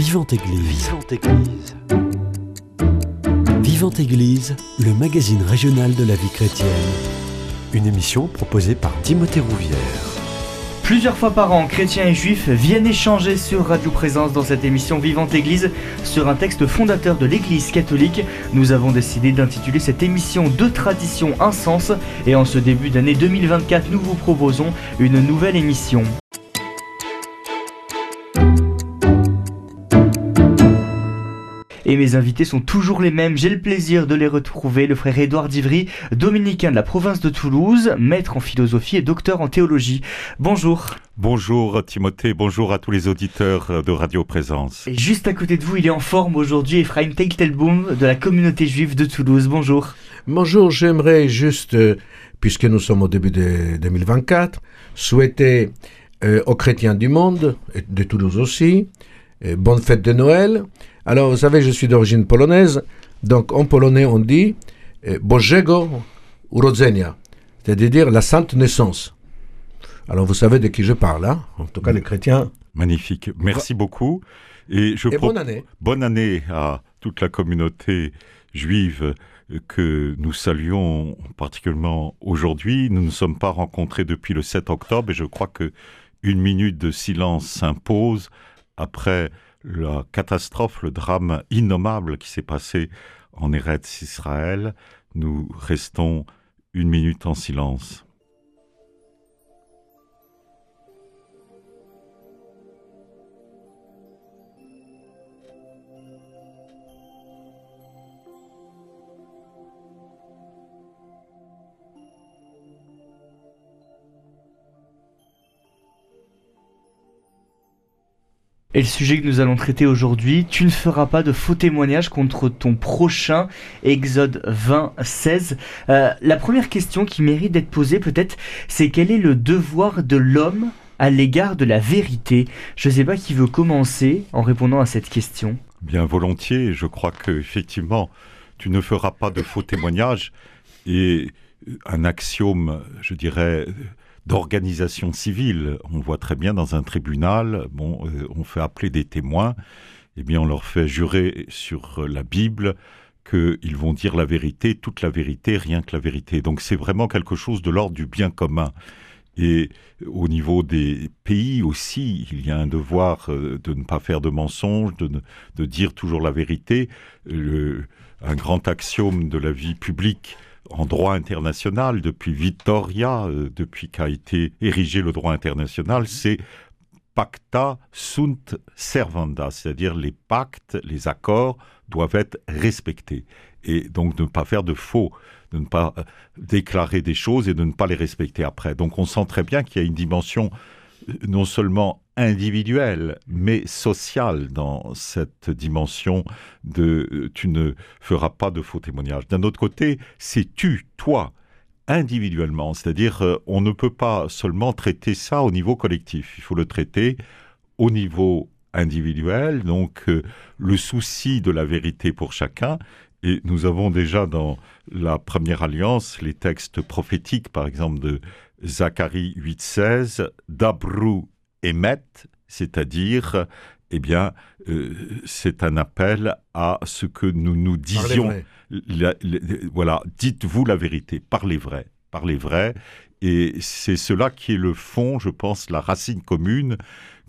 Vivante Église. Vivante Église. Vivante Église, le magazine régional de la vie chrétienne. Une émission proposée par Timothée Rouvière. Plusieurs fois par an, chrétiens et juifs viennent échanger sur Radio Présence dans cette émission Vivante Église sur un texte fondateur de l'Église catholique. Nous avons décidé d'intituler cette émission De tradition un sens et en ce début d'année 2024, nous vous proposons une nouvelle émission. Et mes invités sont toujours les mêmes. J'ai le plaisir de les retrouver. Le frère Édouard Divry, dominicain de la province de Toulouse, maître en philosophie et docteur en théologie. Bonjour. Bonjour Timothée, bonjour à tous les auditeurs de Radio Présence. Et juste à côté de vous, il est en forme aujourd'hui, Ephraim Teitelbaum de la communauté juive de Toulouse. Bonjour. Bonjour, j'aimerais juste, euh, puisque nous sommes au début de 2024, souhaiter euh, aux chrétiens du monde, et de Toulouse aussi, euh, bonne fête de Noël. Alors, vous savez, je suis d'origine polonaise, donc en polonais, on dit euh, Bożego Urodzenia, c'est-à-dire la sainte naissance. Alors, vous savez de qui je parle, hein en tout cas les chrétiens. Magnifique, merci beaucoup. Et, je bonne année. Bonne année à toute la communauté juive que nous saluons particulièrement aujourd'hui. Nous ne sommes pas rencontrés depuis le 7 octobre et je crois que une minute de silence s'impose après la catastrophe, le drame innommable qui s'est passé en Eretz Israël. Nous restons une minute en silence. Et le sujet que nous allons traiter aujourd'hui, tu ne feras pas de faux témoignages contre ton prochain, Exode 20, 16. Euh, la première question qui mérite d'être posée peut-être, c'est quel est le devoir de l'homme à l'égard de la vérité? Je ne sais pas qui veut commencer en répondant à cette question. Bien volontiers, je crois que effectivement, tu ne feras pas de faux témoignages et un axiome, je dirais, d'organisation civile. On voit très bien dans un tribunal, bon, euh, on fait appeler des témoins, eh bien on leur fait jurer sur la Bible qu'ils vont dire la vérité, toute la vérité, rien que la vérité. Donc c'est vraiment quelque chose de l'ordre du bien commun. Et au niveau des pays aussi, il y a un devoir euh, de ne pas faire de mensonges, de dire toujours la vérité. un grand axiome de la vie publique, en droit international depuis Vittoria, euh, depuis qu'a été érigé le droit international, c'est pacta sunt servanda, c'est-à-dire les pactes, les accords doivent être respectés. Et donc de ne pas faire de faux, de ne pas euh, déclarer des choses et de ne pas les respecter après. Donc on sent très bien qu'il y a une dimension euh, non seulement individuelle, mais sociale dans cette dimension de euh, tu ne feras pas de faux témoignages. D'un autre côté, c'est tu, toi, individuellement, c'est-à-dire euh, on ne peut pas seulement traiter ça au niveau collectif, il faut le traiter au niveau individuel, donc euh, le souci de la vérité pour chacun. Et nous avons déjà dans la première alliance les textes prophétiques, par exemple de Zacharie 8.16, Dabru Emet, c'est-à-dire, eh bien, euh, c'est un appel à ce que nous nous disions. voilà, dites-vous la vérité, parlez vrai, parlez vrai. Et c'est cela qui est le fond, je pense, la racine commune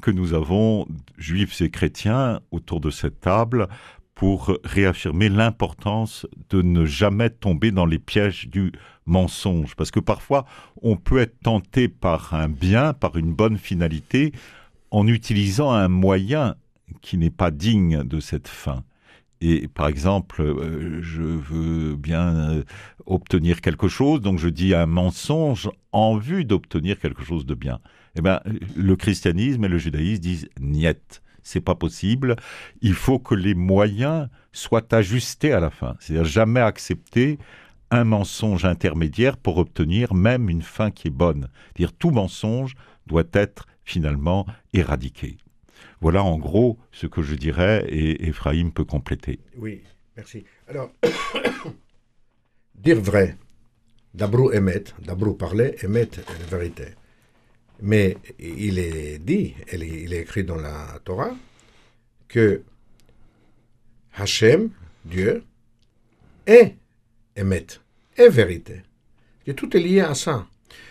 que nous avons, juifs et chrétiens, autour de cette table, pour réaffirmer l'importance de ne jamais tomber dans les pièges du mensonge. Parce que parfois, on peut être tenté par un bien, par une bonne finalité, en utilisant un moyen qui n'est pas digne de cette fin. Et par exemple, euh, je veux bien euh, obtenir quelque chose, donc je dis un mensonge en vue d'obtenir quelque chose de bien. Eh bien, le christianisme et le judaïsme disent niet, c'est pas possible. Il faut que les moyens soient ajustés à la fin. C'est-à-dire jamais accepter un mensonge intermédiaire pour obtenir même une fin qui est bonne. Dire tout mensonge doit être finalement éradiqué. Voilà en gros ce que je dirais et Ephraim peut compléter. Oui, merci. Alors, dire vrai, Dabrou émet, Dabrou parlait, émet la vérité. Mais il est dit, il est écrit dans la Torah, que Hachem, Dieu, est Emet, est vérité. Et tout est lié à ça.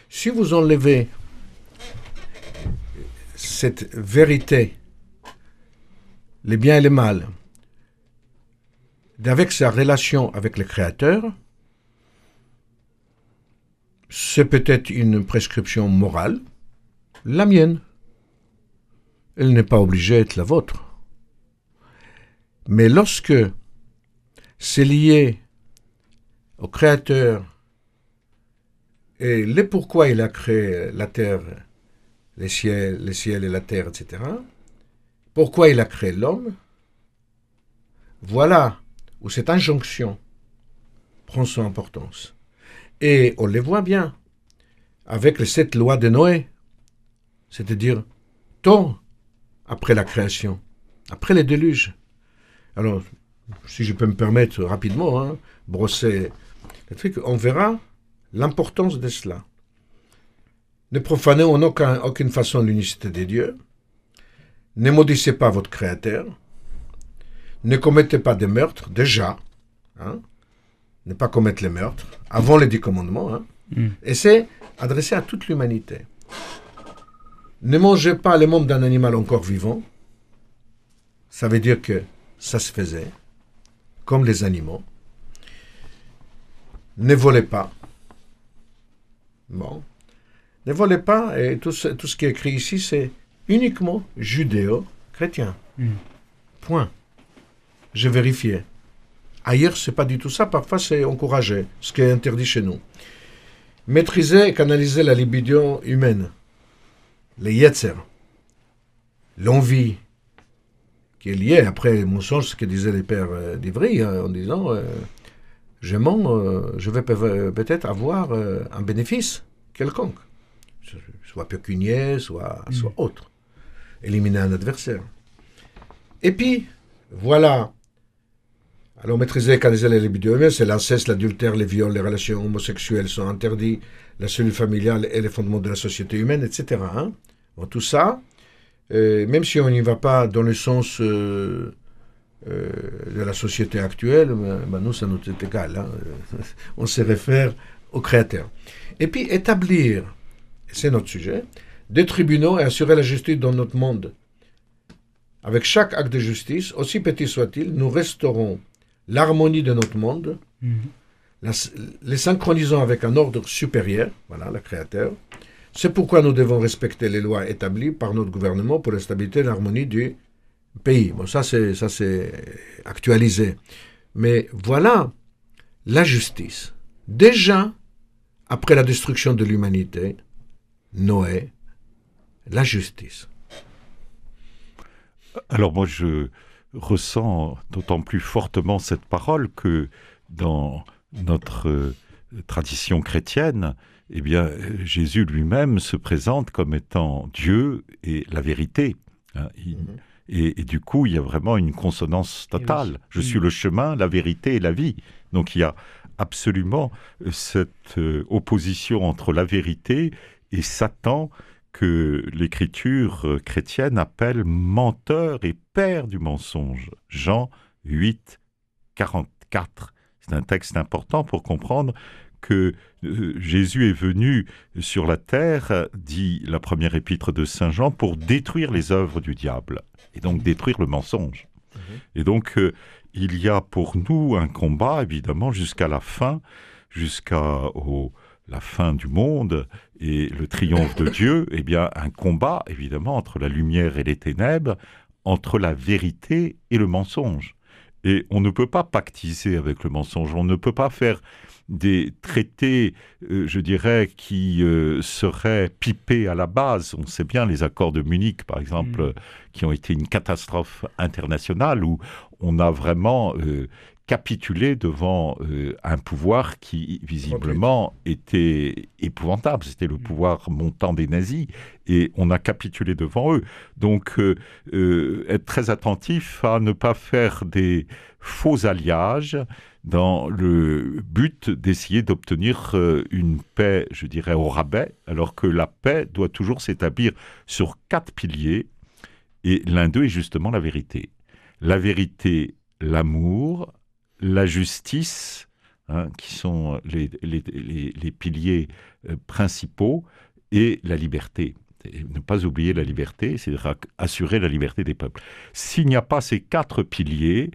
Si vous enlevez cette vérité, les biens et les mal, avec sa relation avec le Créateur, c'est peut-être une prescription morale, la mienne. Elle n'est pas obligée d'être la vôtre. Mais lorsque c'est lié au Créateur et le pourquoi il a créé la terre, les ciels, les ciels et la terre, etc., pourquoi il a créé l'homme, voilà où cette injonction prend son importance. Et on les voit bien avec sept lois de Noé, c'est-à-dire tôt après la création, après les déluges. Alors, si je peux me permettre rapidement, hein, brosser le truc, on verra l'importance de cela. Ne profanez en aucune façon l'unicité des dieux. Ne maudissez pas votre Créateur. Ne commettez pas de meurtres, déjà. Hein, ne pas commettre les meurtres, avant les dix commandements. Hein, mm. Et c'est adressé à toute l'humanité. Ne mangez pas les membres d'un animal encore vivant. Ça veut dire que ça se faisait, comme les animaux. Ne volez pas. Bon. Ne volez pas, et tout ce, tout ce qui est écrit ici, c'est uniquement judéo-chrétien. Hmm. Point. J'ai vérifié. Ailleurs, c'est pas du tout ça. Parfois, c'est encouragé, ce qui est interdit chez nous. Maîtriser et canaliser la libido humaine, les yetzer, l'envie, qui est liée, après le mensonge, ce que disaient les pères euh, d'Ivry, hein, en disant euh, je mens, euh, je vais peut-être avoir un bénéfice quelconque, soit pécunier, soit, mm. soit autre éliminer un adversaire. Et puis, voilà. Alors, maîtriser canaliser les libido c'est l'inceste, l'adultère, les viols, les relations homosexuelles sont interdits, la cellule familiale et les fondements de la société humaine, etc. Hein. Tout ça, euh, même si on n'y va pas dans le sens euh, euh, de la société actuelle, ben, nous, ça nous est égal. Hein. on se réfère au Créateur. Et puis, établir, c'est notre sujet, des tribunaux et assurer la justice dans notre monde. Avec chaque acte de justice, aussi petit soit-il, nous restaurons l'harmonie de notre monde, les synchronisant avec un ordre supérieur, voilà, le Créateur. C'est pourquoi nous devons respecter les lois établies par notre gouvernement pour la stabilité et l'harmonie du pays. Bon, ça c'est, ça c'est actualisé. Mais voilà la justice. Déjà, après la destruction de l'humanité, Noé la justice. Alors moi, je ressens d'autant plus fortement cette parole que dans notre euh, tradition chrétienne, eh bien, Jésus lui-même se présente comme étant Dieu et la vérité. Hein. Mhm. et, du coup, il y a vraiment une consonance totale. Je suis le chemin, la vérité et la vie. Donc il y a absolument cette euh, opposition entre la vérité et Satan que l'écriture euh, chrétienne appelle menteur et père du mensonge. Jean 8, 44. C'est un texte important pour comprendre que euh, Jésus est venu sur la terre, dit la première épître de Saint Jean, pour détruire les œuvres du diable, et donc détruire le mensonge. Mhm. Et donc, euh, il y a pour nous un combat, évidemment, jusqu'à la fin, jusqu'à la fin du monde et le triomphe de Dieu, eh bien, un combat, évidemment, entre la lumière et les ténèbres, entre la vérité et le mensonge. Et on ne peut pas pactiser avec le mensonge, on ne peut pas faire des traités, euh, je dirais, qui euh, seraient pipés à la base. On sait bien les accords de Munich, par exemple, mm. qui ont été une catastrophe internationale, où on a vraiment euh, capituler devant euh, un pouvoir qui visiblement était épouvantable. C'était le mm. pouvoir montant des nazis et on a capitulé devant eux. Donc euh, euh, être très attentif à ne pas faire des faux alliages dans le but d'essayer d'obtenir une paix, je dirais, au rabais, alors que la paix doit toujours s'établir sur quatre piliers et l'un d'eux est justement la vérité. la vérité, l'amour, la justice, hein, qui sont les, les, piliers euh, principaux, et la liberté. ne pas oublier la liberté, c'est assurer la liberté des peuples. S'il n'y a pas ces quatre piliers,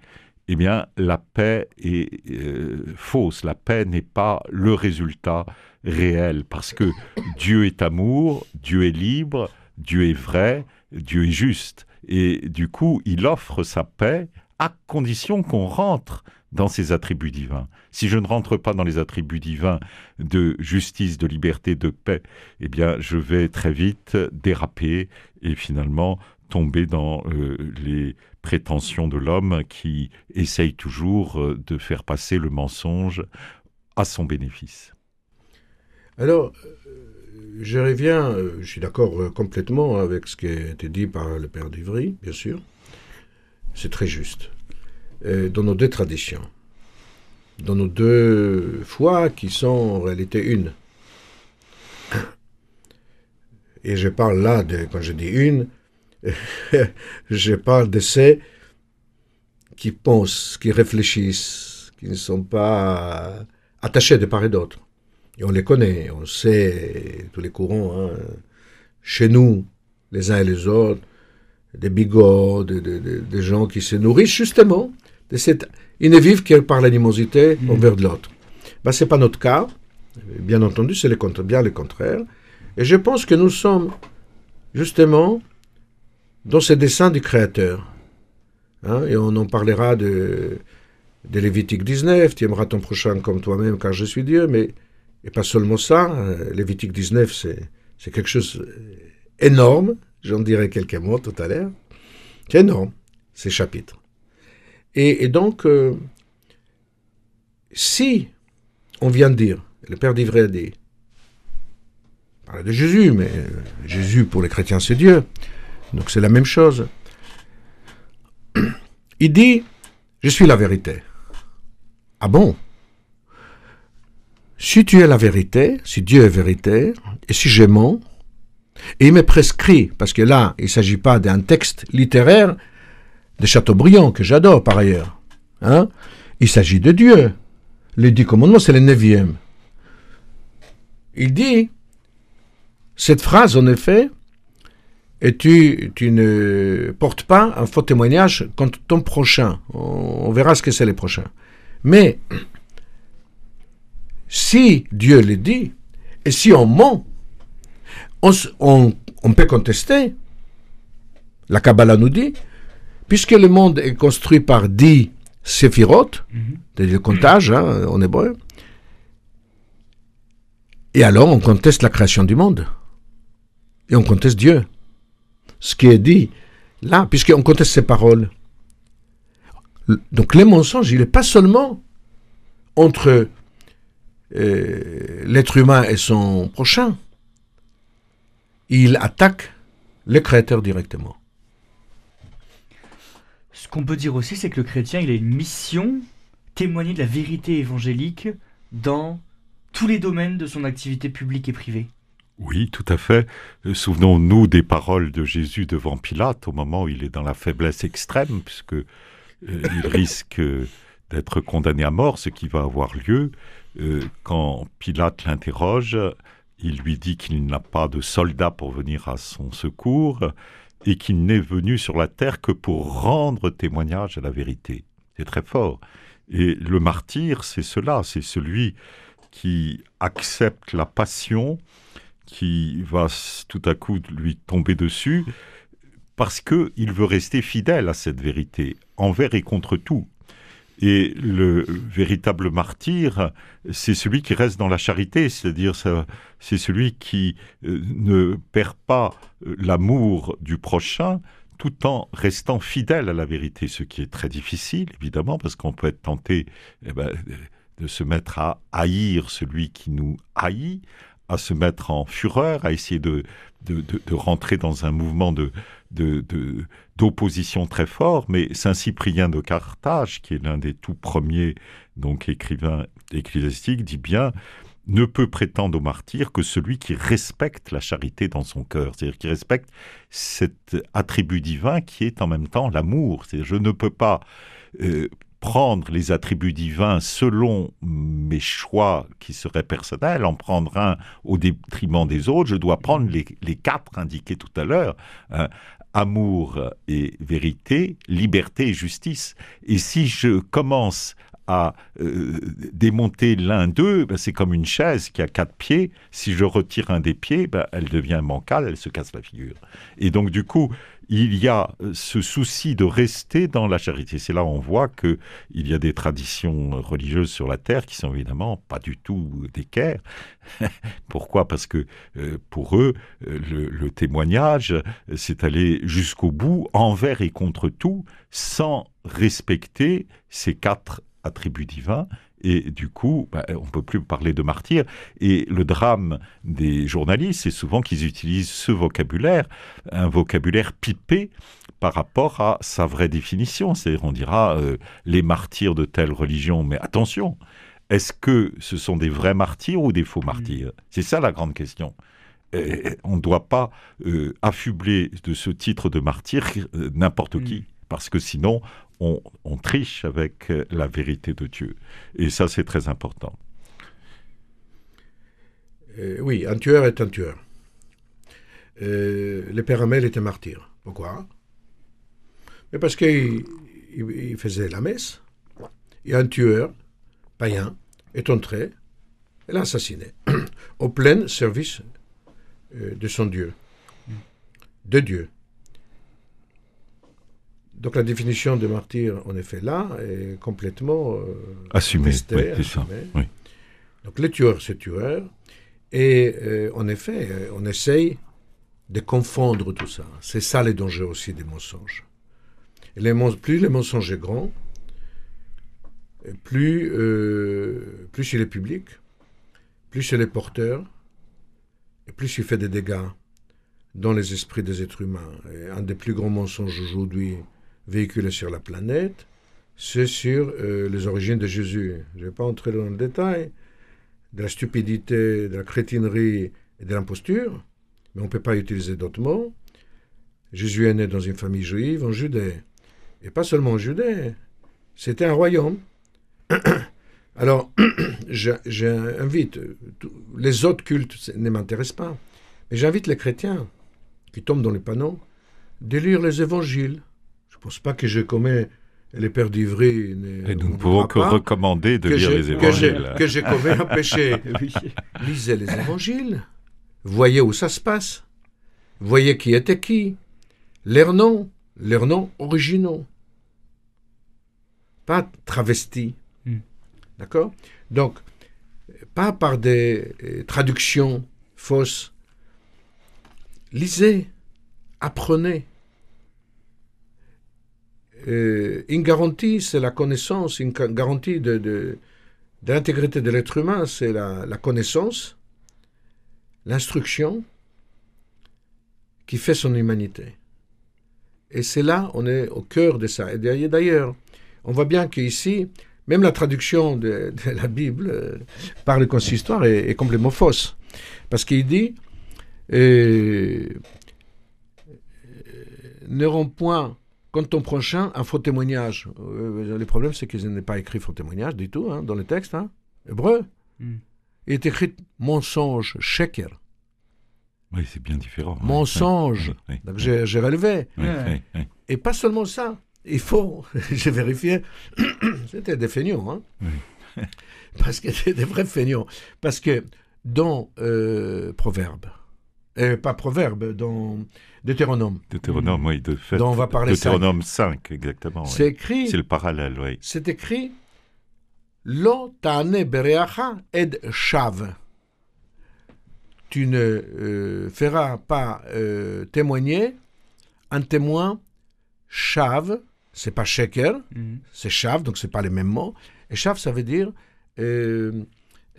eh bien, la paix est euh, fausse. La paix n'est pas le résultat réel, parce que Dieu est amour, Dieu est libre, Dieu est vrai, Dieu est juste. Et du coup, il offre sa paix à condition qu'on rentre dans ses attributs divins. Si je ne rentre pas dans les attributs divins de justice, de liberté, de paix, eh bien, je vais très vite déraper et finalement tomber dans euh, les prétentions de l'homme qui essaye toujours euh, de faire passer le mensonge à son bénéfice. Alors, euh, je reviens, je suis d'accord complètement avec ce qui a été dit par le Père d'Ivry, bien sûr. C'est très juste. Dans nos deux traditions, dans nos deux foi qui sont en réalité une. Et je parle là, de, quand je dis une, je parle de ceux qui pensent, qui réfléchissent, qui ne sont pas attachés de part et d'autre. Et on les connaît, on sait tous les courants. Hein. Chez nous, les uns et les autres, des bigots, des gens qui se nourrissent justement ils ne vivent que par l'animosité mmh. envers l'autre. Ben, Ce n'est pas notre cas. Bien entendu, c'est le bien le contraire. Et je pense que nous sommes justement dans ce dessin du Créateur. Hein, et on en parlera de, de Lévitique 19, tu aimeras ton prochain comme toi-même car je suis Dieu, mais et pas seulement ça, euh, Lévitique 19 c'est quelque chose énorme, j'en dirai quelques mots tout à l'heure, c'est énorme, ces chapitres. Et, donc, euh, si on vient de dire, le Père d'Ivray a dit, parle de Jésus, mais Jésus pour les chrétiens c'est Dieu, donc c'est la même chose. Il dit, je suis la vérité. Ah bon? Si tu es la vérité, si Dieu est vérité, et si je mens, et il me prescrit, parce que là, il ne s'agit pas d'un texte littéraire, de Chateaubriand, que j'adore par ailleurs. Hein Il s'agit de Dieu. Les dix commandements, c'est le neuvième. Il dit, cette phrase, en effet, et tu, tu ne portes pas un faux témoignage contre ton prochain? On, verra ce que c'est les prochains. Mais, si Dieu le dit, et si on ment, on, on peut contester. La Kabbalah nous dit, puisque le monde est construit par dix séphirotes, mhm. c'est-à-dire le comptage hein, en hébreu, et alors on conteste la création du monde. Et on conteste Dieu. Ce qui est dit là, puisqu'on conteste ses paroles. Donc le mensonge, il n'est pas seulement entre euh, l'être humain et son prochain. Il attaque le Créateur directement. Qu'on peut dire aussi, c'est que le chrétien, il a une mission, témoigner de la vérité évangélique dans tous les domaines de son activité publique et privée. Oui, tout à fait. Euh, souvenons-nous des paroles de Jésus devant Pilate au moment où il est dans la faiblesse extrême, puisque euh, il risque d'être condamné à mort, ce qui va avoir lieu. Euh, quand Pilate l'interroge, il lui dit qu'il n'a pas de soldats pour venir à son secours et qu'il n'est venu sur la terre que pour rendre témoignage à la vérité. C'est très fort. Et le martyr, c'est cela, c'est celui qui accepte la passion qui va tout à coup lui tomber dessus parce qu'il veut rester fidèle à cette vérité, envers et contre tout. Et le véritable martyr, c'est celui qui reste dans la charité, c'est-à-dire c'est celui qui euh, ne perd pas euh, l'amour du prochain tout en restant fidèle à la vérité, ce qui est très difficile, évidemment, parce qu'on peut être tenté eh ben, de se mettre à haïr celui qui nous haït, à se mettre en fureur, à essayer de, de, de, rentrer dans un mouvement de, d'opposition très fort, mais Saint Cyprien de Carthage, qui est l'un des tout premiers donc écrivains ecclésiastiques, dit bien ne peut prétendre au martyr que celui qui respecte la charité dans son cœur, c'est-à-dire qui respecte cet attribut divin qui est en même temps l'amour. Je ne peux pas euh, prendre les attributs divins selon mes choix qui seraient personnels, en prendre un au détriment des autres, je dois prendre les, quatre indiqués tout à l'heure. Hein. Amour et vérité, liberté et justice. Et si je commence à euh, démonter l'un d'eux, ben, c'est comme une chaise qui a quatre pieds. Si je retire un des pieds, ben, elle devient bancale, elle se casse la figure. Et donc du coup, il y a euh, ce souci de rester dans la charité. C'est là où on voit qu'il y a des traditions religieuses sur la terre qui sont évidemment pas du tout d'équerre. Pourquoi? Parce que euh, pour eux, euh, le, témoignage, c'est aller jusqu'au bout, envers et contre tout, sans respecter ces quatre attributs divins et du coup, bah, on ne peut plus parler de martyr. Et le drame des journalistes, c'est souvent qu'ils utilisent ce vocabulaire, un vocabulaire pipé par rapport à sa vraie définition. C'est-à-dire, on dira euh, les martyrs de telle religion, mais attention, est-ce que ce sont des vrais martyrs ou des faux mm. martyrs? C'est ça la grande question. on ne doit pas euh, affubler de ce titre de martyr euh, n'importe qui, mm. parce que sinon, on, triche avec euh, la vérité de Dieu. Et ça, c'est très important. Euh, oui, un tueur est un tueur. Euh, le père Amel était martyr. Pourquoi? Parce qu'il faisait la messe. Et un tueur, païen, est entré et l'a assassiné au plein service de son Dieu, de Dieu. Donc la définition de martyr, en effet, là, est complètement euh, assumée. Donc les tueurs, c'est tueurs. Et euh, en effet, euh, on essaye de confondre tout ça. C'est ça les dangers aussi des mensonges. les plus le mensonge est grand, plus, plus il est public, plus il est porteur, et plus il fait des dégâts dans les esprits des êtres humains. Et un des plus grands mensonges aujourd'hui, véhiculé sur la planète, c'est sur euh, les origines de Jésus. Je ne vais pas entrer dans le détail de la stupidité, de la crétinerie et de l'imposture, mais on ne peut pas utiliser d'autres mots. Jésus est né dans une famille juive en Judée. Et pas seulement en Judée, c'était un royaume. Alors, j'invite, les autres cultes ne m'intéressent pas, mais j'invite les chrétiens qui tombent dans les panneaux de lire les évangiles pense pas que je commets les pères d'Ivry. Et nous ne pouvons que recommander de lire les évangiles. Que j'ai commis un péché. Lisez les évangiles. Voyez où ça se passe. Voyez qui était qui. Leurs noms. Leurs noms originaux. Pas travestis. Hmm. D'accord? Donc, pas par des euh, traductions fausses. Lisez. Apprenez. Euh, une garantie, c'est la connaissance, une garantie de, de, l'intégrité de l'être humain, c'est la, connaissance, l'instruction qui fait son humanité. Et c'est là, on est au cœur de ça. Et d'ailleurs, on voit bien qu'ici, même la traduction de, la Bible euh, par le consistoire est, complètement fausse. Parce qu'il dit euh, ne rend point quand ton prochain un faux témoignage. Euh, le problème, c'est qu'il n'est pas écrit faux témoignage du tout hein, dans le texte hein, hébreu. Hmm. Il est écrit mensonge, sheker. Oui, c'est bien différent. Mensonge. Donc j'ai relevé. Et pas seulement ça. Il faut, j'ai vérifié, c'était des feignants. Hein. Parce que c'était des vrais feignants. Parce que dans euh, Proverbe, et pas Proverbe, dans Deutéronome. Deutéronome, oui, de fait. Dont on va parler Deutéronome 5, exactement. C'est écrit. C'est le parallèle, oui. C'est écrit Lo tane bereacha ed shav. Tu ne euh, feras pas euh, témoigner un témoin shav, c'est pas sheker, mhm. c'est shav, donc c'est pas les mêmes mots. Et shav, ça veut dire euh,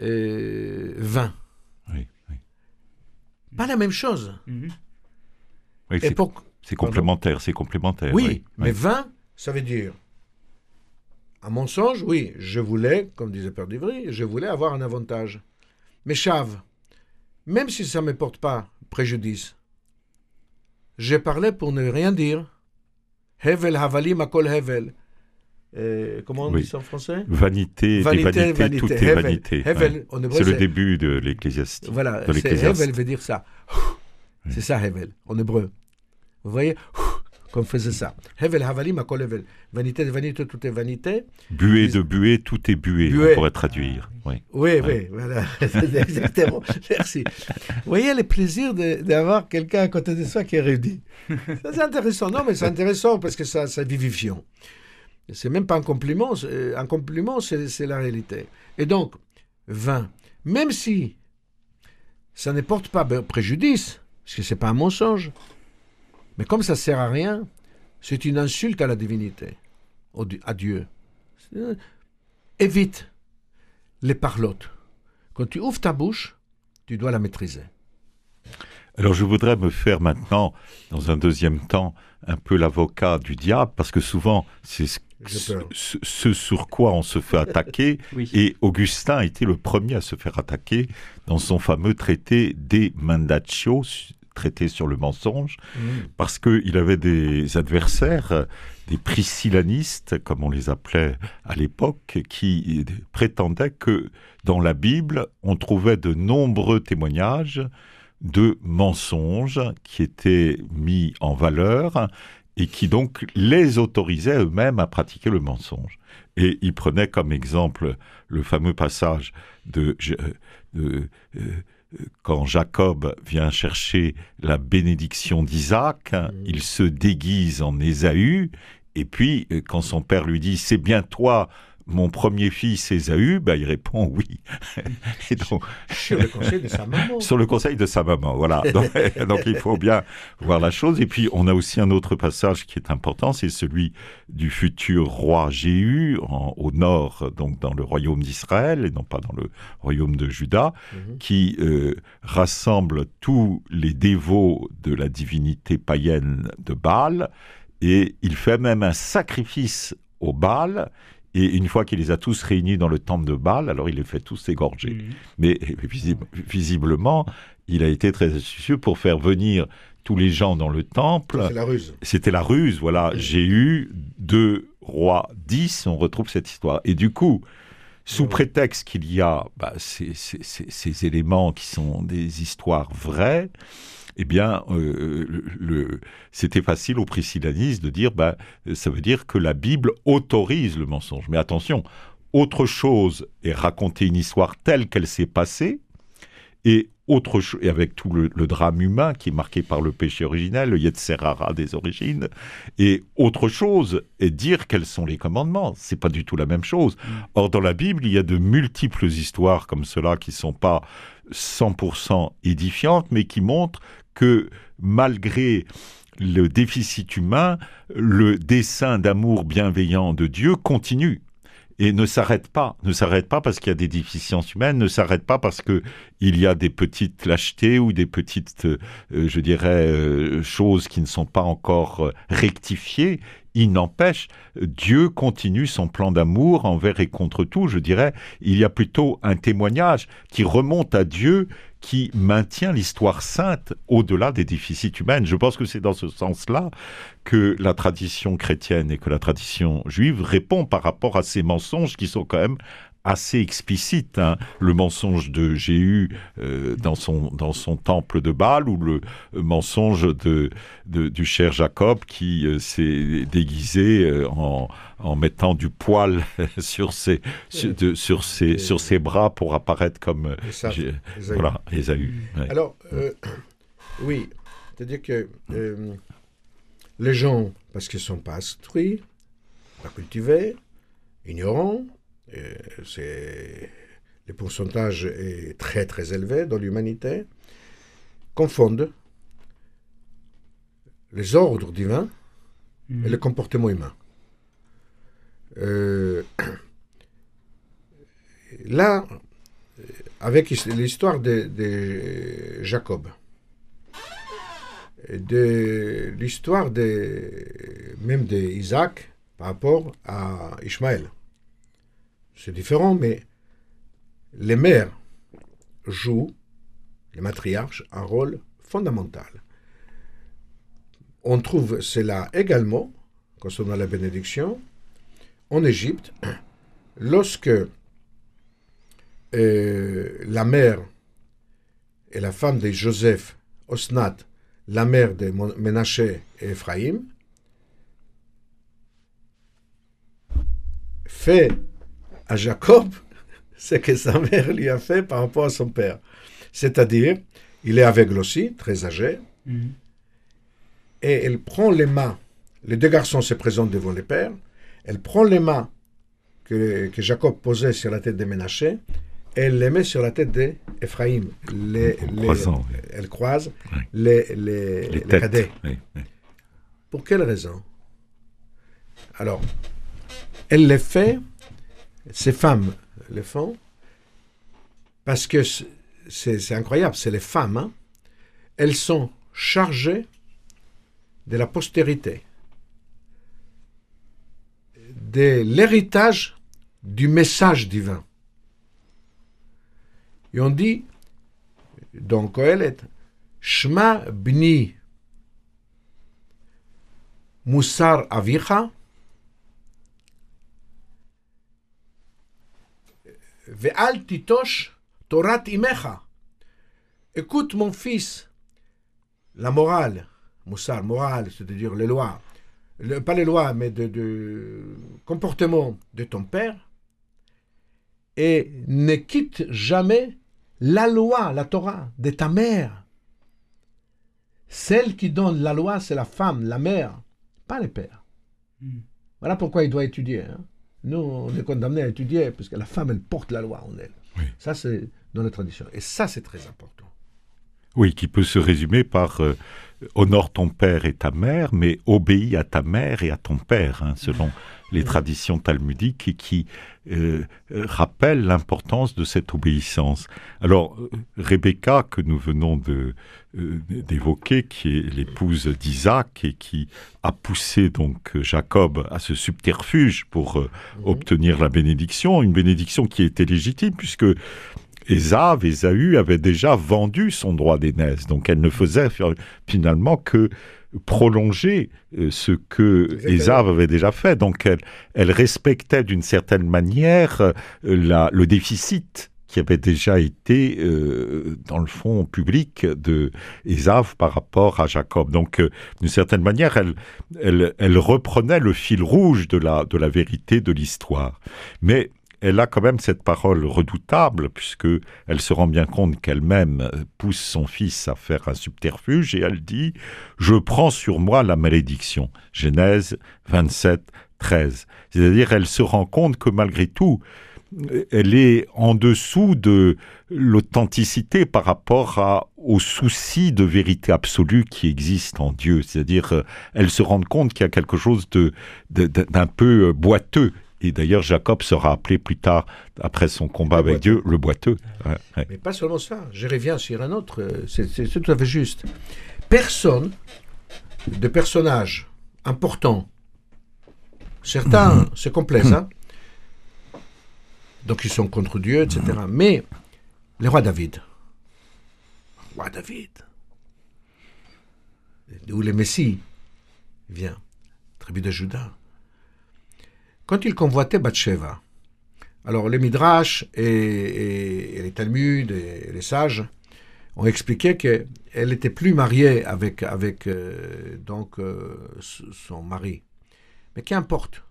vin. Oui, oui. Pas la même chose. Mhm. Oui, c'est complémentaire, c'est complémentaire. Oui, mais 20, ça veut dire, un mensonge, oui, je voulais, comme disait Père d'Ivry, je voulais avoir un avantage. Meshav, même si ça ne me porte pas préjudice, j'ai parlé pour ne rien dire. Hevel havalim akol hevel. Euh, comment on Oui. dit ça en français? Vanité, Vanité, des vanités, vanité. tout est Hevel. vanité. Hevel, ouais. C'est le début de l'ecclésiastique. Voilà. Hevel veut dire ça. C'est ça, Hevel, en hébreu. Vous voyez? Comme faisait ça. Hevel havalim akol hevel. Vanité de vanité, tout est vanité. Buée de buée, tout est buée, Buée. on pourrait traduire. Oui. Oui, oui, voilà, exactement. Merci. Vous voyez le plaisir d'avoir quelqu'un à côté de soi qui est. Ça, c'est intéressant. Non, mais c'est intéressant parce que ça, c'est vivifiant. C'est même pas un compliment. c'est- Un compliment, c'est la réalité. Et donc, 20. Même si ça ne porte pas ben, préjudice, parce que c'est pas un mensonge, mais comme ça sert à rien, c'est une insulte à la divinité, à Dieu. C'est- Évite les parlottes. Quand tu ouvres ta bouche, tu dois la maîtriser. Alors je voudrais me faire maintenant, dans un deuxième temps, un peu l'avocat du diable, parce que souvent, c'est ce. Ce- ce sur quoi on se fait attaquer. Oui. Et Augustin a été le premier à se faire attaquer dans son fameux traité des Mendacio, traité sur le mensonge, parce qu'il avait des adversaires, des priscillanistes, comme on les appelait à l'époque, qui prétendaient que dans la Bible, on trouvait de nombreux témoignages de mensonges qui étaient mis en valeur et qui donc les autorisaient eux-mêmes à pratiquer le mensonge. Et il prenait comme exemple le fameux passage de, de- de- euh, quand Jacob vient chercher la bénédiction d'Isaac, hein, il se déguise en Ésaü, et puis euh, quand son père lui dit c'est bien toi mon premier fils Ésaü, ben, il répond oui. et donc, Sur le conseil de sa maman. sur le conseil de sa maman, voilà. Donc, donc, il faut bien voir la chose. Et puis on a aussi un autre passage qui est important, c'est celui du futur roi Jéhu en- au nord, donc dans le royaume d'Israël et non pas dans le royaume de Juda, Mhm. qui euh, rassemble tous les dévots de la divinité païenne de Baal et il fait même un sacrifice au Baal. Et une fois qu'il les a tous réunis dans le temple de Baal, alors il les fait tous égorger. Mhm. Mais visi- visiblement, il a été très astucieux pour faire venir tous les gens dans le temple. C'est la ruse. C'était la ruse, voilà. J'ai eu deux rois dix, on retrouve cette histoire. Et du coup, sous prétexte qu'il y a bah, ces, ces- ces- ces éléments qui sont des histoires vraies, eh bien, euh, le- c'était facile aux priscillanistes de dire, bah, ça veut dire que la Bible autorise le mensonge. Mais attention, autre chose est raconter une histoire telle qu'elle s'est passée, et autre chose, et avec tout le, le drame humain qui est marqué par le péché originel, le Yetzerara des origines, et autre chose est dire quels sont les commandements. C'est pas du tout la même chose. Or, dans la Bible, il y a de multiples histoires comme cela qui sont pas 100% édifiantes, mais qui montrent que malgré le déficit humain, le dessein d'amour bienveillant de Dieu continue et ne s'arrête pas, ne s'arrête pas parce qu'il y a des déficiences humaines, ne s'arrête pas parce que il y a des petites lâchetés ou des petites, euh, euh, je dirais, euh, choses qui ne sont pas encore rectifiées. Il n'empêche, Dieu continue son plan d'amour envers et contre tout. Je dirais, il y a plutôt un témoignage qui remonte à Dieu, qui maintient l'histoire sainte au-delà des déficits humains. Je pense que c'est dans ce sens-là que la tradition chrétienne et que la tradition juive répond par rapport à ces mensonges qui sont quand même assez explicites. hein. Le mensonge de Jéhu euh, dans, son, dans son temple de Baal ou le mensonge de, de- du cher Jacob qui euh, s'est déguisé euh, en, en mettant du poil sur ses, sur, de- sur ses, sur ses bras pour apparaître comme... ça, Ésaü. voilà, ouais. Alors, oui, c'est-à-dire que les gens, parce qu'ils ne sont pas instruits, pas cultivés, ignorants, le pourcentage est très très élevé dans l'humanité, confondent les ordres divins et le comportement humain. Euh, là, euh, avec his- l'histoire de, de Jacob, de l'histoire de, même d'Isaac par rapport à Ishmaël. C'est différent, mais les mères jouent, les matriarches, un rôle fondamental. On trouve cela également, concernant la bénédiction, en Égypte, lorsque euh, la mère et la femme de Joseph, Osnat, la mère de Ménaché et Ephraïm, fait à Jacob ce que sa mère lui a fait par rapport à son père. C'est-à-dire, il est aveugle aussi, très âgé, Mhm. et elle prend les mains. Les deux garçons se présentent devant le père. Elle prend les mains que, que Jacob posait sur la tête de Ménaché et elle les met sur la tête d'Ephraïm. Les, les- croisant, oui. Elle croise Oui. les, les, Les les têtes. cadets. oui. Pour quelle raison? Alors, elle les fait, ces femmes le font, parce que c'est- incroyable, c'est les femmes, hein. elles sont chargées de la postérité, de l'héritage du message divin. Et on dit, dans Kohelet, Shma bni Moussar Avicha, Ve'al titosh Torat imecha. Écoute mon fils, la morale, Moussar, morale, c'est-à-dire les lois, le- pas les lois, mais de, de comportement de ton père, et ne quitte jamais la loi, la Torah, de ta mère. Celle qui donne la loi, c'est la femme, la mère, pas le père. Mm. Voilà pourquoi il doit étudier. hein. Nous, on est condamnés à étudier parce que la femme, elle porte la loi en elle. Oui. Ça, c'est dans la tradition. Et ça, c'est très important. Oui, qui peut se résumer par euh, honore ton père et ta mère, mais obéis à ta mère et à ton père, hein, selon les traditions talmudiques, et qui euh, euh, rappellent l'importance de cette obéissance. Alors, euh, Rebecca, que nous venons de, euh, d'évoquer, qui est l'épouse d'Isaac et qui a poussé donc Jacob à ce subterfuge pour euh, obtenir la bénédiction, une bénédiction qui était légitime, puisque Ésaü avait déjà vendu son droit d'aînesse, donc elle ne faisait fi- finalement que prolonger euh, ce que Exactement. Avait déjà fait. Donc elle, elle respectait d'une certaine manière euh, la- le déficit qui avait déjà été euh, dans le fond public de par rapport à Jacob. Donc euh, d'une certaine manière, elle, elle, elle reprenait le fil rouge de la, de la vérité de l'histoire. Mais elle a quand même cette parole redoutable, puisque elle se rend bien compte qu'elle-même pousse son fils à faire un subterfuge, et elle dit Je prends sur moi la malédiction. Genèse 27, 13. C'est-à-dire, elle se rend compte que malgré tout, elle est en dessous de l'authenticité par rapport au souci de vérité absolue qui existe en Dieu. C'est-à-dire, elle se rend compte qu'il y a quelque chose de, d'un peu boiteux. Et d'ailleurs, Jacob sera appelé plus tard, après son combat Le avec Dieu, le boiteux. Ouais, ouais. Mais pas seulement ça. Je reviens sur un autre. euh, C'est tout à fait juste. Personne de personnages importants. Certains se complaisent. hein. Donc ils sont contre Dieu, etc. Mais le roi David. Le roi David. D'où le Messie vient. Tribu de Juda. Quand il convoitait Bathsheba, alors les Midrash et, les Talmuds et les sages ont expliqué qu'elle n'était plus mariée avec, avec euh, donc, euh, son mari. Mais qu'importe.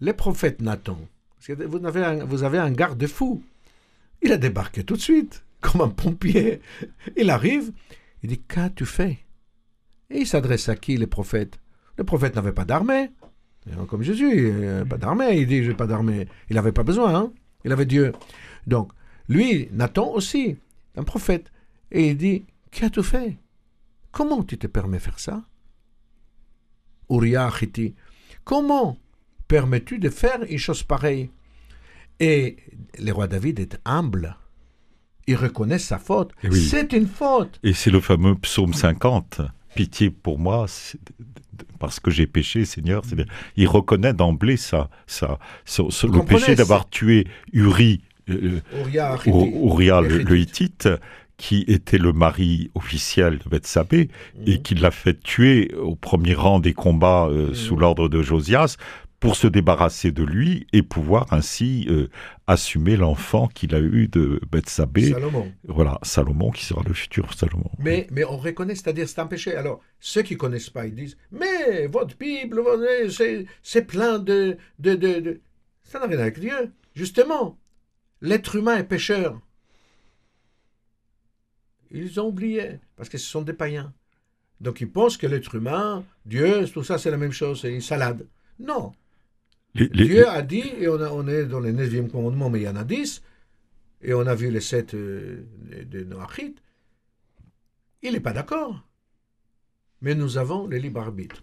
Les prophètes Nathan, vous avez un, vous avez un garde-fou, il a débarqué tout de suite, comme un pompier. Il arrive, il dit Qu'as-tu fait? Et il s'adresse à qui, les prophètes? Les prophètes n'avaient pas d'armée. Comme Jésus, pas d'armée. Il dit J'ai pas d'armée. Il n'avait pas besoin, hein il avait Dieu. Donc, lui, Nathan aussi, un prophète. Et il dit Qu'as-tu fait? Comment tu te permets faire ça? Uriah Hiti, comment permets-tu de faire une chose pareille? Et le roi David est humble. Il reconnaît sa faute. Oui. C'est une faute. Et c'est le fameux psaume 50. Pitié pour moi, parce que j'ai péché, Seigneur. Il reconnaît d'emblée ça, ça, le péché d'avoir tué Uri, Uriah le, Hittite, qui était le mari officiel de Bethsabée et mhm. qui l'a fait tuer au premier rang des combats mhm. sous l'ordre de Josias pour se débarrasser de lui et pouvoir ainsi euh, assumer l'enfant qu'il a eu de Bethsabée. Salomon. Voilà, Salomon qui sera le futur Salomon. Mais, mais on reconnaît, c'est-à-dire c'est un péché. Alors, ceux qui ne connaissent pas, ils disent, mais votre Bible, c'est plein de, de, de, de... Ça n'a rien avec Dieu. Justement, l'être humain est pécheur. Ils ont oublié, parce que ce sont des païens. Donc ils pensent que l'être humain, Dieu, tout ça, c'est la même chose, c'est une salade. Non, Dieu a dit, et on, on est dans le 9e commandement, mais il y en a 10, et on a vu les 7 euh, de Noachit, il n'est pas d'accord. Mais nous avons le libre arbitre.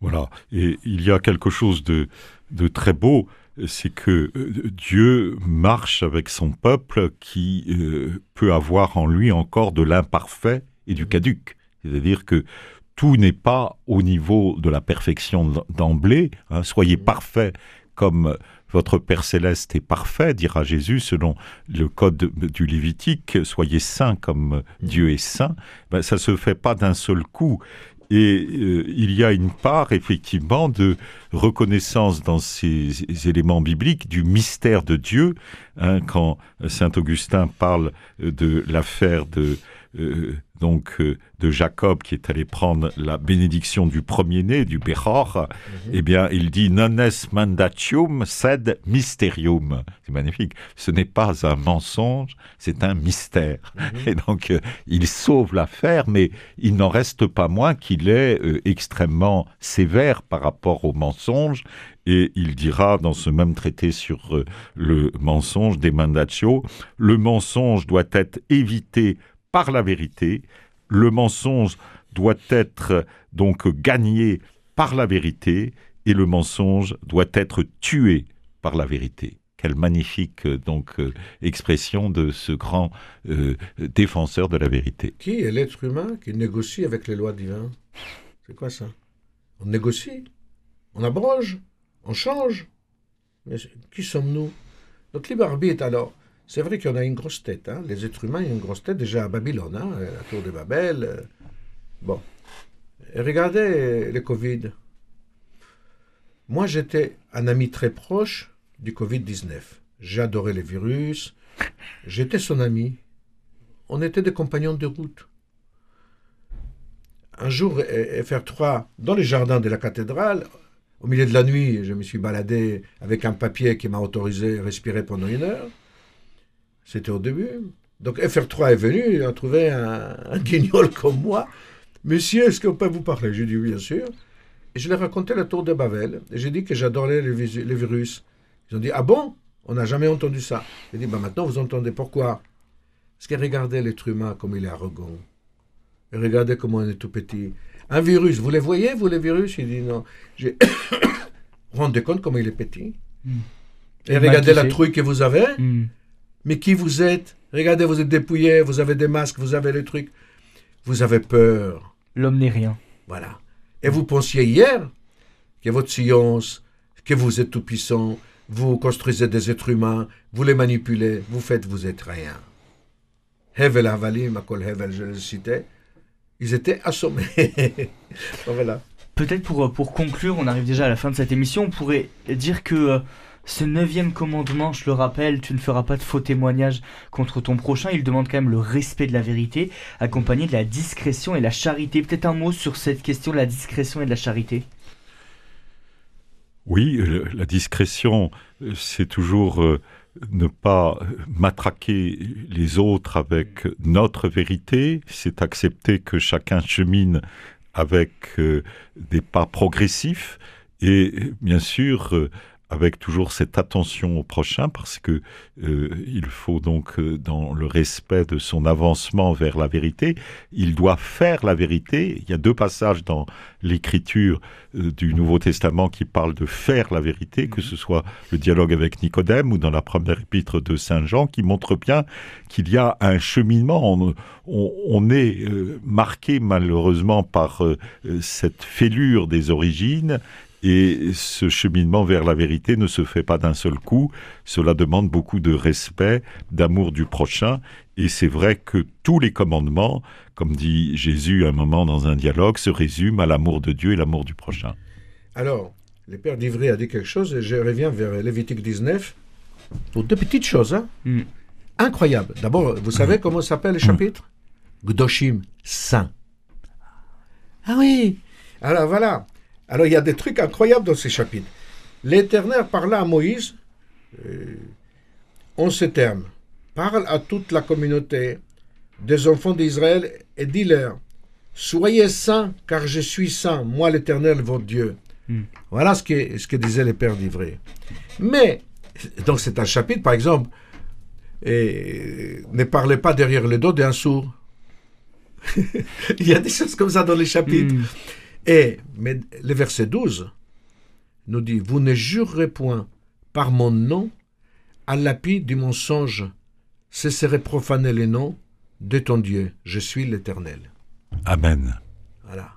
Voilà, et il y a quelque chose de, de très beau, c'est que euh, Dieu marche avec son peuple qui euh, peut avoir en lui encore de l'imparfait et du caduc. C'est-à-dire que tout n'est pas au niveau de la perfection d'emblée. Hein. Soyez parfait comme votre Père céleste est parfait, dira Jésus selon le code du Lévitique. Soyez saints comme Dieu est saint. Ben, ça se fait pas d'un seul coup. Et euh, il y a une part effectivement de reconnaissance dans ces éléments bibliques du mystère de Dieu. Hein, quand saint Augustin parle de l'affaire de euh, donc euh, de Jacob qui est allé prendre la bénédiction du premier-né, du Bechor, mhm. eh bien, il dit non est mandatium sed mysterium. C'est magnifique. Ce n'est pas un mensonge, c'est un mystère. Mhm. Et donc, euh, il sauve l'affaire, mais il n'en reste pas moins qu'il est extrêmement sévère par rapport au mensonge. Et il dira dans ce même traité sur le mensonge des mandatio, le mensonge doit être évité par la vérité. Le mensonge doit être donc gagné par la vérité et le mensonge doit être tué par la vérité. Quelle magnifique donc euh, expression de ce grand euh, défenseur de la vérité. Qui est l'être humain qui négocie avec les lois divines? C'est quoi ça? On négocie, on abroge, on change? Mais qui sommes-nous? Notre libre arbitre alors c'est vrai qu'on a une grosse tête. Hein. Les êtres humains ont une grosse tête déjà à Babylone, hein, la tour de Babel. Euh. Bon. regardez le Covid. Moi, j'étais un ami très proche du Covid-19. J'adorais les virus. J'étais son ami. On était des compagnons de route. Un jour, FR3, dans les jardins de la cathédrale, au milieu de la nuit, je me suis baladé avec un papier qui m'a autorisé à respirer pendant une heure. C'était au début. Donc FR3 est venu, il a trouvé un, guignol comme moi. Monsieur, est-ce qu'on peut vous parler? J'ai dit bien sûr. Et je lui ai raconté la tour de Babel. Et j'ai dit que j'adorais les, virus. Ils ont dit Ah bon? On n'a jamais entendu ça. J'ai dit bah, Maintenant, vous entendez pourquoi? Parce que regardez l'être humain comme il est arrogant. Et regardez comment il est tout petit. Un virus, vous les voyez, vous, les virus? Il dit Non. J'ai. Rendez compte comment il est petit? Hmm. Et, regardez la trouille que vous avez? Hmm mais qui vous êtes? Regardez, vous êtes dépouillés, vous avez des masques, vous avez les trucs. Vous avez peur. L'homme n'est rien. Voilà. Et vous pensiez hier que votre science, que vous êtes tout-puissant, vous construisez des êtres humains, vous les manipulez, vous faites, vous êtes rien. Hevel Havalim, Akol Hevel, je le citais, ils étaient assommés. voilà. Peut-être pour, pour conclure, on arrive déjà à la fin de cette émission, on pourrait dire que euh, ce neuvième commandement, je le rappelle, tu ne feras pas de faux témoignages contre ton prochain. Il demande quand même le respect de la vérité, accompagné de la discrétion et la charité. Peut-être un mot sur cette question de la discrétion et de la charité? Oui, la discrétion, c'est toujours euh, ne pas matraquer les autres avec notre vérité, c'est accepter que chacun chemine avec euh, des pas progressifs et bien sûr euh, avec toujours cette attention au prochain, parce que euh, il faut donc, euh, dans le respect de son avancement vers la vérité, il doit faire la vérité. Il y a deux passages dans l'écriture euh, du Nouveau Testament qui parlent de faire la vérité, que ce soit le dialogue avec Nicodème ou dans la première épître de Saint Jean, qui montre bien qu'il y a un cheminement. On, on est marqué malheureusement par cette fêlure des origines Et ce cheminement vers la vérité ne se fait pas d'un seul coup. Cela demande beaucoup de respect, d'amour du prochain. Et c'est vrai que tous les commandements, comme dit Jésus un moment dans un dialogue, se résument à l'amour de Dieu et l'amour du prochain. Alors, le père d'Ivry a dit quelque chose et je reviens vers Lévitique 19 pour deux petites choses. Hein. Mm. Incroyable. D'abord, vous savez comment s'appelle le chapitre? Gdoshim, saint. Ah oui. Alors voilà. Alors il y a des trucs incroyables dans ces chapitres. L'Éternel parla à Moïse euh, en ces termes. Parle à toute la communauté des enfants d'Israël et dis-leur, Soyez saints, car je suis saint, moi l'Éternel, votre Dieu. Hmm. Voilà ce que, ce que disait les pères d'Ivry. Mais, donc c'est un chapitre, par exemple, et ne parlez pas derrière le dos d'un sourd. Il y a des choses comme ça dans les chapitres. Mm. Et mais le verset 12 nous dit Vous ne jurerez point par mon nom à l'appui du mensonge, ce serait profaner le nom de ton Dieu. Je suis l'Éternel. Amen. Voilà.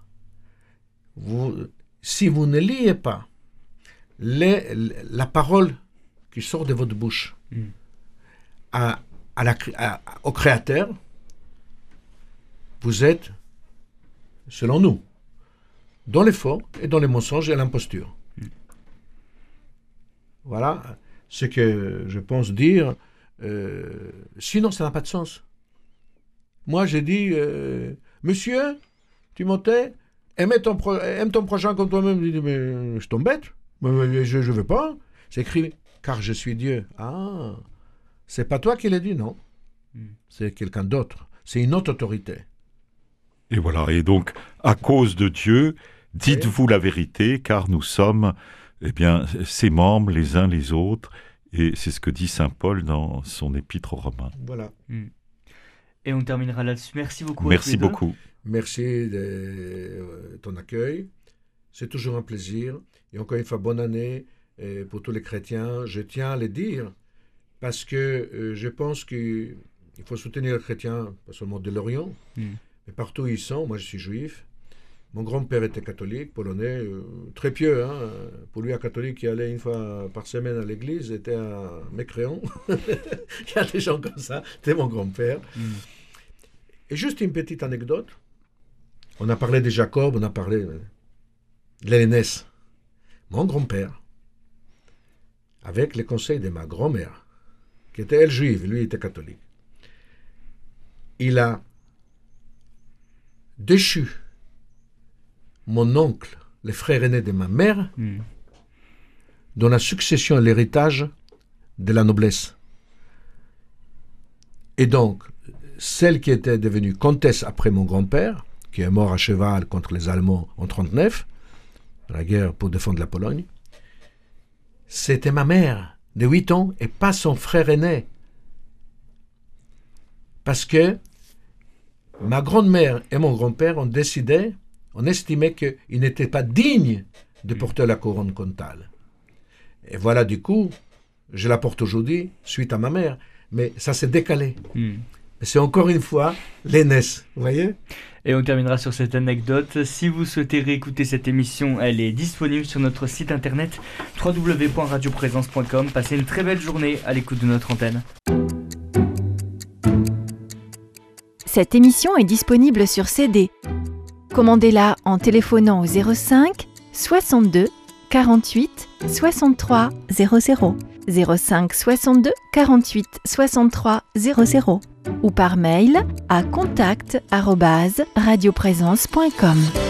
Vous, si vous ne liez pas les- la parole qui sort de votre bouche Mm. à, à la cré- à- au Créateur, vous êtes, selon nous, dans les faux et dans les mensonges et l'imposture. Voilà ce que je pense dire. Euh, sinon, ça n'a pas de sens. Moi, j'ai dit, euh, monsieur, ton, pro- aime ton prochain comme toi-même. Il dit, mais je t'embête. Je ne veux pas. C'est écrit, car je suis Dieu. Ah, c'est pas toi qui l'as dit, non. C'est quelqu'un d'autre. C'est une autre autorité. Et voilà. Et donc, à cause de Dieu, dites-vous la vérité, car nous sommes, eh bien, ses membres les uns les autres. Et c'est ce que dit saint Paul dans son épître aux Romains. Voilà. Et on terminera là-dessus. Merci beaucoup. Merci beaucoup. Merci de euh, ton accueil. C'est toujours un plaisir. Et encore une fois, bonne année euh, pour tous les chrétiens. Je tiens à le dire parce que euh, je pense qu'il faut soutenir les chrétiens, pas seulement de l'Orient, Mm. mais partout où ils sont. Moi, je suis juif. Mon grand-père était catholique, polonais, euh, très pieux. Hein. Pour lui, un catholique qui allait une fois par semaine à l'église était un mécréant. Il y a des gens comme ça. C'était mon grand-père. Mm. Et juste une petite anecdote. On a parlé de Jacob, on a parlé de l'Hélénès. Mon grand-père, avec les conseils de ma grand-mère, qui était elle juive, lui était catholique, il a déchu mon oncle, le frère aîné de ma mère, Mm. dans la succession et l'héritage de la noblesse. Et donc, celle qui était devenue comtesse après mon grand-père, qui est mort à cheval contre les Allemands en 1939, la guerre pour défendre la Pologne, c'était ma mère de 8 ans et pas son frère aîné. Parce que ma grand-mère et mon grand-père ont décidé, on estimait qu'ils n'étaient pas dignes de porter la couronne comtale. Et voilà, du coup, je la porte aujourd'hui suite à ma mère. Mais ça s'est décalé. Mm. C'est encore une fois l'aînesse, vous voyez? Et on terminera sur cette anecdote. Si vous souhaitez réécouter cette émission, elle est disponible sur notre site internet www.radioprésence.com. Passez une très belle journée à l'écoute de notre antenne. Cette émission est disponible sur CD. Commandez-la en téléphonant au 05 62 48 63 00. 05 62 48 63 00 ou par mail à contact@radioprésence.com.